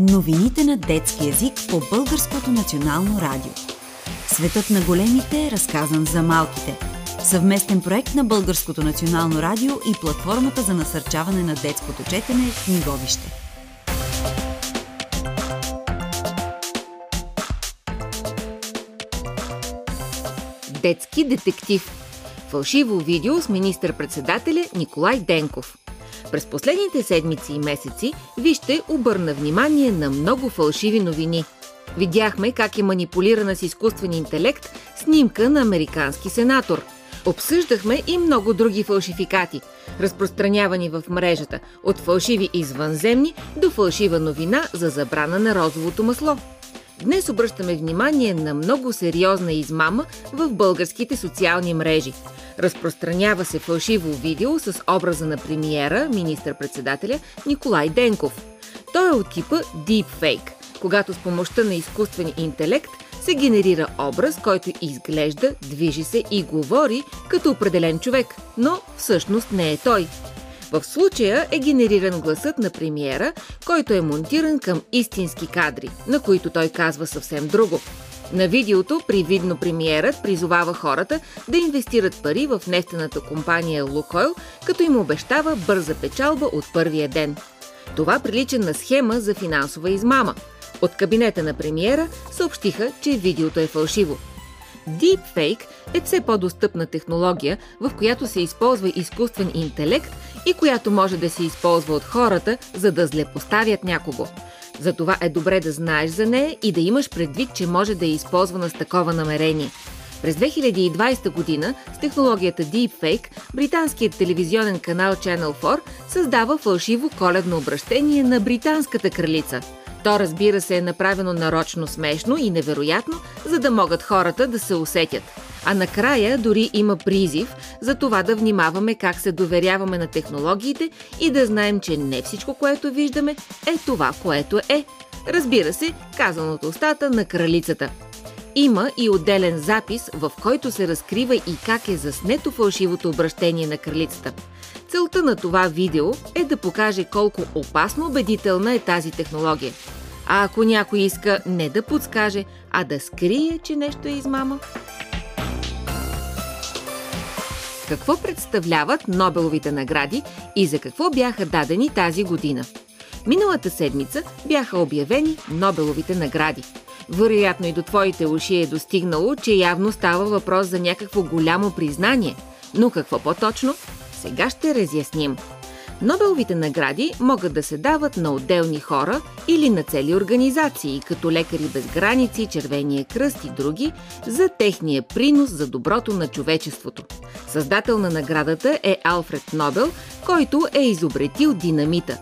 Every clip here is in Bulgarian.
Новините на детски язик по Българското национално радио. Светът на големите е разказан за малките. Съвместен проект на Българското национално радио и платформата за насърчаване на детското четене в книговище. Детски детектив. Фалшиво видео с министър-председателя Николай Денков. През последните седмици и месеци вижте обърна внимание на много фалшиви новини. Видяхме как е манипулирана с изкуствен интелект снимка на американски сенатор. Обсъждахме и много други фалшификати, разпространявани в мрежата, от фалшиви извънземни до фалшива новина за забрана на розовото масло. Днес обръщаме внимание на много сериозна измама в българските социални мрежи. Разпространява се фалшиво видео с образа на премиера, министър-председателя Николай Денков. Той е от типа Deepfake, когато с помощта на изкуствен интелект се генерира образ, който изглежда, движи се и говори като определен човек, но всъщност не е той. В случая е генериран гласът на премиера, който е монтиран към истински кадри, на които той казва съвсем друго. На видеото привидно премиерът призовава хората да инвестират пари в нефтената компания Лукойл, като им обещава бърза печалба от първия ден. Това прилича на схема за финансова измама. От кабинета на премиера съобщиха, че видеото е фалшиво. Deepfake е все по-достъпна технология, в която се използва изкуствен интелект и която може да се използва от хората, за да злепоставят някого. Затова е добре да знаеш за нея и да имаш предвид, че може да е използвана с такова намерение. През 2020 година с технологията Deepfake британският телевизионен канал Channel 4 създава фалшиво коледно обращение на британската кралица – то разбира се е направено нарочно смешно и невероятно, за да могат хората да се усетят. А накрая дори има призив за това да внимаваме как се доверяваме на технологиите и да знаем, че не всичко, което виждаме, е това, което е. Разбира се, казано от устата на кралицата. Има и отделен запис, в който се разкрива и как е заснето фалшивото обращение на кралицата. Целта на това видео е да покаже колко опасно убедителна е тази технология. А ако някой иска не да подскаже, а да скрие, че нещо е измама? Какво представляват Нобеловите награди и за какво бяха дадени тази година? Миналата седмица бяха обявени Нобеловите награди. Вероятно и до твоите уши е достигнало, че явно става въпрос за някакво голямо признание. Но какво по-точно? Сега ще разясним. Нобеловите награди могат да се дават на отделни хора или на цели организации, като Лекари без граници, Червения кръст и други, за техния принос за доброто на човечеството. Създател на наградата е Алфред Нобел, който е изобретил динамита.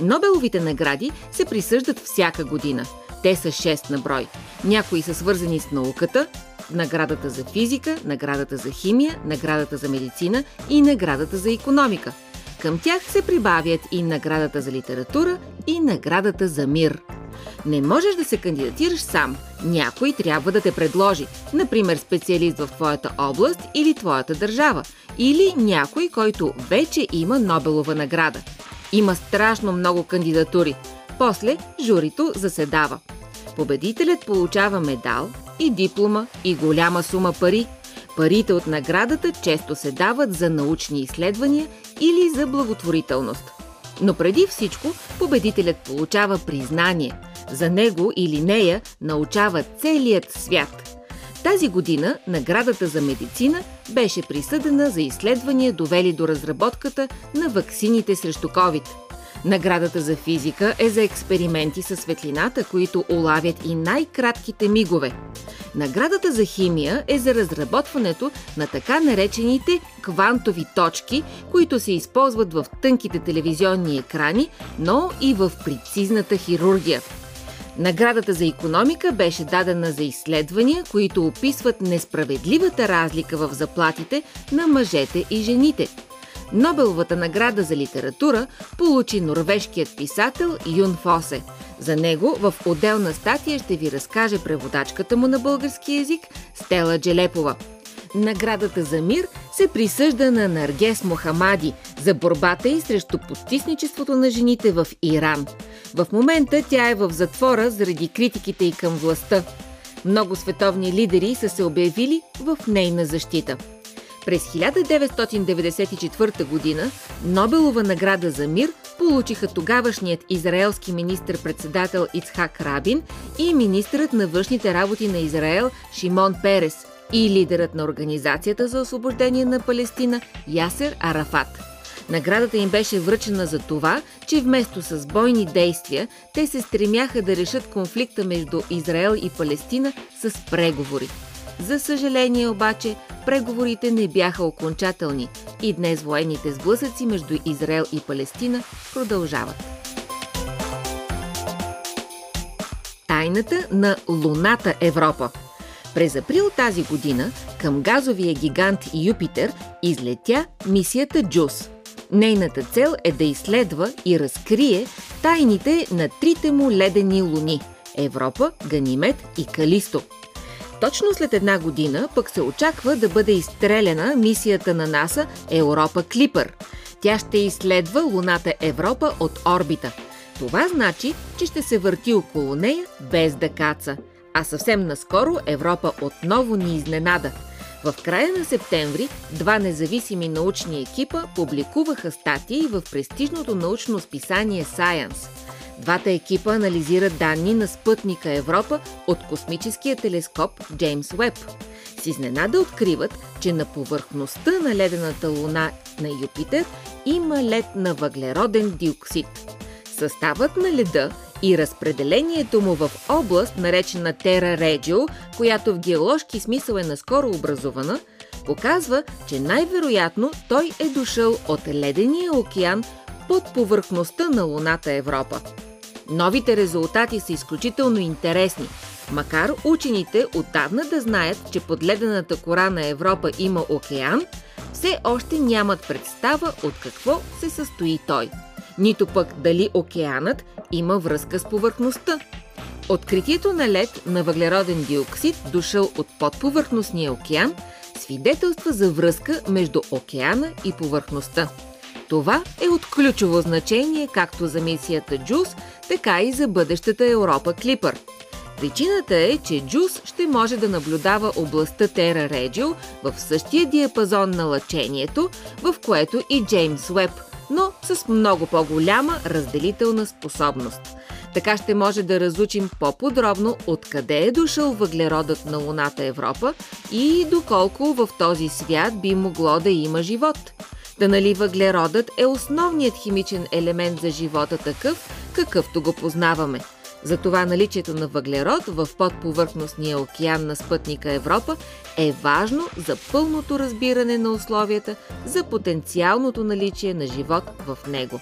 Нобеловите награди се присъждат всяка година. Те са 6 на брой. Някои са свързани с науката, наградата за физика, наградата за химия, наградата за медицина и наградата за економика. Към тях се прибавят и наградата за литература и наградата за мир. Не можеш да се кандидатираш сам. Някой трябва да те предложи, например специалист в твоята област или твоята държава, или някой, който вече има Нобелова награда. Има страшно много кандидатури. После журито заседава. Победителят получава медал и диплома и голяма сума пари. Парите от наградата често се дават за научни изследвания или за благотворителност. Но преди всичко победителят получава признание. За него или нея научава целият свят. Тази година наградата за медицина беше присъдена за изследвания, довели до разработката на ваксините срещу COVID – Наградата за физика е за експерименти със светлината, които улавят и най-кратките мигове. Наградата за химия е за разработването на така наречените квантови точки, които се използват в тънките телевизионни екрани, но и в прецизната хирургия. Наградата за економика беше дадена за изследвания, които описват несправедливата разлика в заплатите на мъжете и жените – Нобеловата награда за литература получи норвежкият писател Юн Фосе. За него в отделна статия ще ви разкаже преводачката му на български язик Стела Джелепова. Наградата за мир се присъжда на Наргес Мохамади за борбата и срещу потисничеството на жените в Иран. В момента тя е в затвора заради критиките и към властта. Много световни лидери са се обявили в нейна защита. През 1994 година Нобелова награда за мир получиха тогавашният израелски министр-председател Ицхак Рабин и министърът на външните работи на Израел Шимон Перес и лидерът на Организацията за освобождение на Палестина Ясер Арафат. Наградата им беше връчена за това, че вместо с бойни действия, те се стремяха да решат конфликта между Израел и Палестина с преговори. За съжаление обаче, преговорите не бяха окончателни и днес военните сблъсъци между Израел и Палестина продължават. Тайната на Луната Европа През април тази година към газовия гигант Юпитер излетя мисията Джус. Нейната цел е да изследва и разкрие тайните на трите му ледени луни – Европа, Ганимед и Калисто – точно след една година пък се очаква да бъде изстреляна мисията на НАСА Европа Клипър. Тя ще изследва Луната Европа от орбита. Това значи, че ще се върти около нея без да каца. А съвсем наскоро Европа отново ни изненада. В края на септември два независими научни екипа публикуваха статии в престижното научно списание Science – Двата екипа анализират данни на спътника Европа от космическия телескоп Джеймс Уеб. С изненада откриват, че на повърхността на ледената луна на Юпитер има лед на въглероден диоксид. Съставът на леда и разпределението му в област, наречена Тера Реджио, която в геоложки смисъл е наскоро образувана, показва, че най-вероятно той е дошъл от ледения океан под повърхността на Луната Европа. Новите резултати са изключително интересни, макар учените отдавна да знаят, че под ледената кора на Европа има океан, все още нямат представа от какво се състои той. Нито пък дали океанът има връзка с повърхността. Откритието на лед на въглероден диоксид, дошъл от подповърхностния океан, свидетелства за връзка между океана и повърхността. Това е от ключово значение както за мисията Джус, така и за бъдещата Европа Клипър. Причината е, че Джус ще може да наблюдава областта Тера Реджио в същия диапазон на лъчението, в което и Джеймс Уеб, но с много по-голяма разделителна способност. Така ще може да разучим по-подробно откъде е дошъл въглеродът на Луната Европа и доколко в този свят би могло да има живот – да нали въглеродът е основният химичен елемент за живота такъв, какъвто го познаваме. Затова наличието на въглерод в подповърхностния океан на спътника Европа е важно за пълното разбиране на условията за потенциалното наличие на живот в него.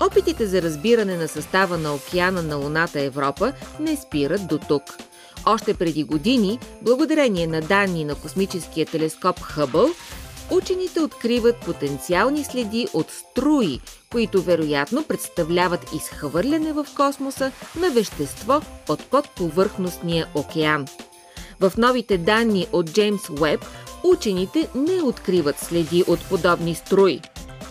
Опитите за разбиране на състава на океана на Луната Европа не спират до тук. Още преди години, благодарение на данни на космическия телескоп Хъбъл, учените откриват потенциални следи от струи, които вероятно представляват изхвърляне в космоса на вещество от подповърхностния океан. В новите данни от Джеймс Уеб учените не откриват следи от подобни струи.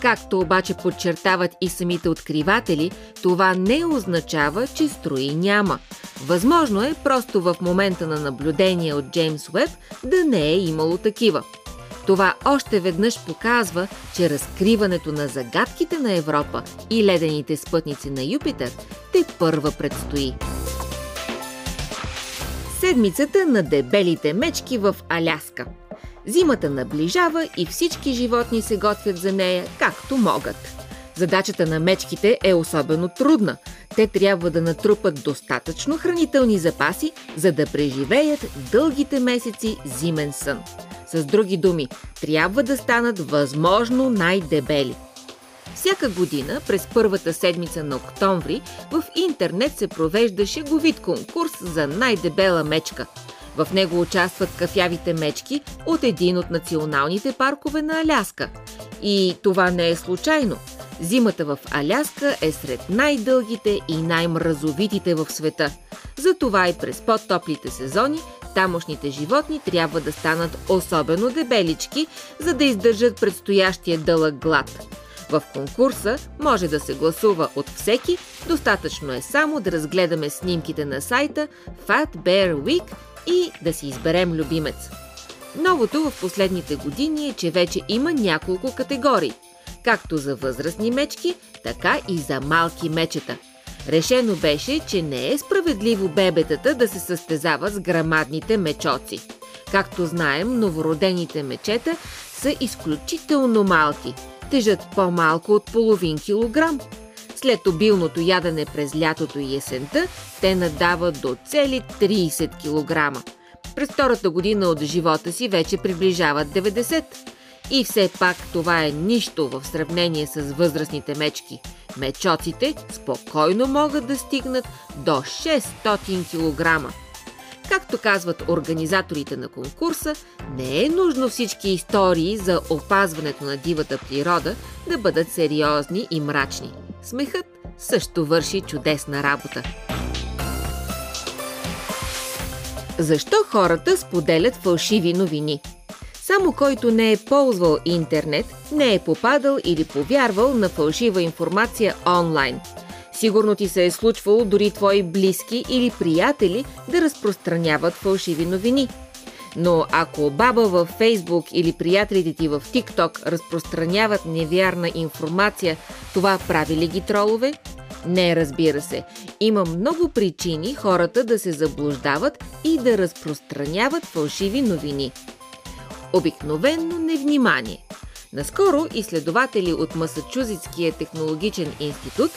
Както обаче подчертават и самите откриватели, това не означава, че строи няма. Възможно е просто в момента на наблюдение от Джеймс Уеб да не е имало такива. Това още веднъж показва, че разкриването на загадките на Европа и ледените спътници на Юпитер те първа предстои. Седмицата на дебелите мечки в Аляска. Зимата наближава и всички животни се готвят за нея както могат. Задачата на мечките е особено трудна. Те трябва да натрупат достатъчно хранителни запаси, за да преживеят дългите месеци зимен сън. С други думи, трябва да станат възможно най-дебели. Всяка година, през първата седмица на октомври, в интернет се провежда шеговит конкурс за най-дебела мечка. В него участват кафявите мечки от един от националните паркове на Аляска. И това не е случайно. Зимата в Аляска е сред най-дългите и най-мразовитите в света. Затова и през по-топлите сезони тамошните животни трябва да станат особено дебелички, за да издържат предстоящия дълъг глад. В конкурса може да се гласува от всеки, достатъчно е само да разгледаме снимките на сайта Fat Bear Week и да си изберем любимец. Новото в последните години е, че вече има няколко категории, както за възрастни мечки, така и за малки мечета. Решено беше, че не е справедливо бебетата да се състезават с грамадните мечоци. Както знаем, новородените мечета са изключително малки, тежат по-малко от половин килограм. След обилното ядене през лятото и есента, те надават до цели 30 килограма. През втората година от живота си вече приближават 90. И все пак това е нищо в сравнение с възрастните мечки. Мечоците спокойно могат да стигнат до 600 кг. Както казват организаторите на конкурса, не е нужно всички истории за опазването на дивата природа да бъдат сериозни и мрачни. Смехът също върши чудесна работа. Защо хората споделят фалшиви новини? Само който не е ползвал интернет, не е попадал или повярвал на фалшива информация онлайн. Сигурно ти се е случвало дори твои близки или приятели да разпространяват фалшиви новини. Но ако баба във Фейсбук или приятелите ти в ТикТок разпространяват невярна информация, това прави ли ги тролове? Не, разбира се. Има много причини хората да се заблуждават и да разпространяват фалшиви новини. Обикновенно невнимание. Наскоро изследователи от Масачузетския технологичен институт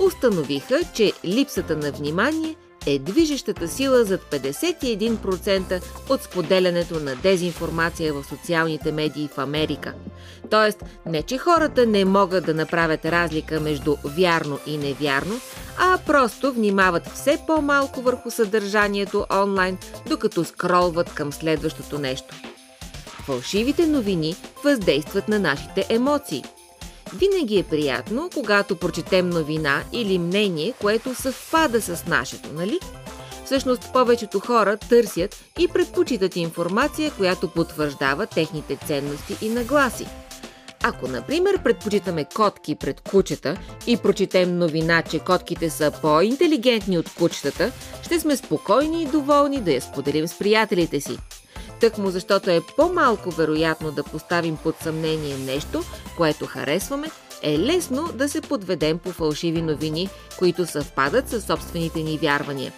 установиха, че липсата на внимание е движещата сила зад 51% от споделянето на дезинформация в социалните медии в Америка. Тоест, не че хората не могат да направят разлика между вярно и невярно, а просто внимават все по-малко върху съдържанието онлайн, докато скролват към следващото нещо. Фалшивите новини въздействат на нашите емоции – винаги е приятно, когато прочетем новина или мнение, което съвпада с нашето, нали? Всъщност повечето хора търсят и предпочитат информация, която потвърждава техните ценности и нагласи. Ако, например, предпочитаме котки пред кучета и прочетем новина, че котките са по-интелигентни от кучетата, ще сме спокойни и доволни да я споделим с приятелите си. Тъкмо защото е по-малко вероятно да поставим под съмнение нещо, което харесваме, е лесно да се подведем по фалшиви новини, които съвпадат със собствените ни вярвания.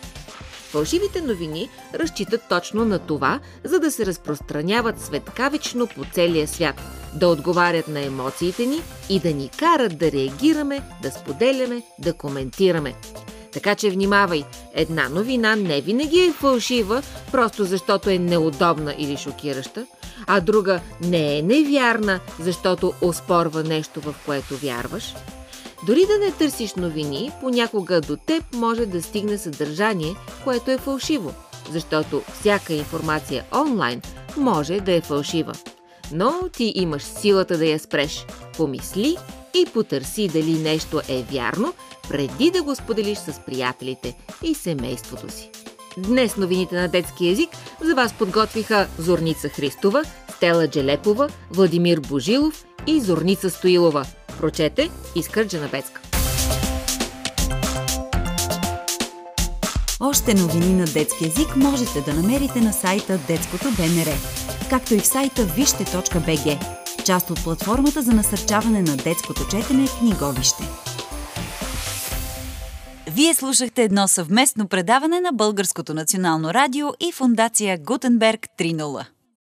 Фалшивите новини разчитат точно на това, за да се разпространяват светкавично по целия свят, да отговарят на емоциите ни и да ни карат да реагираме, да споделяме, да коментираме. Така че внимавай, една новина не винаги е фалшива, просто защото е неудобна или шокираща, а друга не е невярна, защото оспорва нещо, в което вярваш. Дори да не търсиш новини, понякога до теб може да стигне съдържание, което е фалшиво, защото всяка информация онлайн може да е фалшива. Но ти имаш силата да я спреш. Помисли и потърси дали нещо е вярно, преди да го споделиш с приятелите и семейството си. Днес новините на детски язик за вас подготвиха Зорница Христова, Стела Джелепова, Владимир Божилов и Зорница Стоилова. Прочете Искър Джанабецка. Още новини на детски язик можете да намерите на сайта Детското БНР, както и в сайта вижте.бг, част от платформата за насърчаване на детското четене книговище. Вие слушахте едно съвместно предаване на Българското национално радио и фундация Гутенберг 3.0.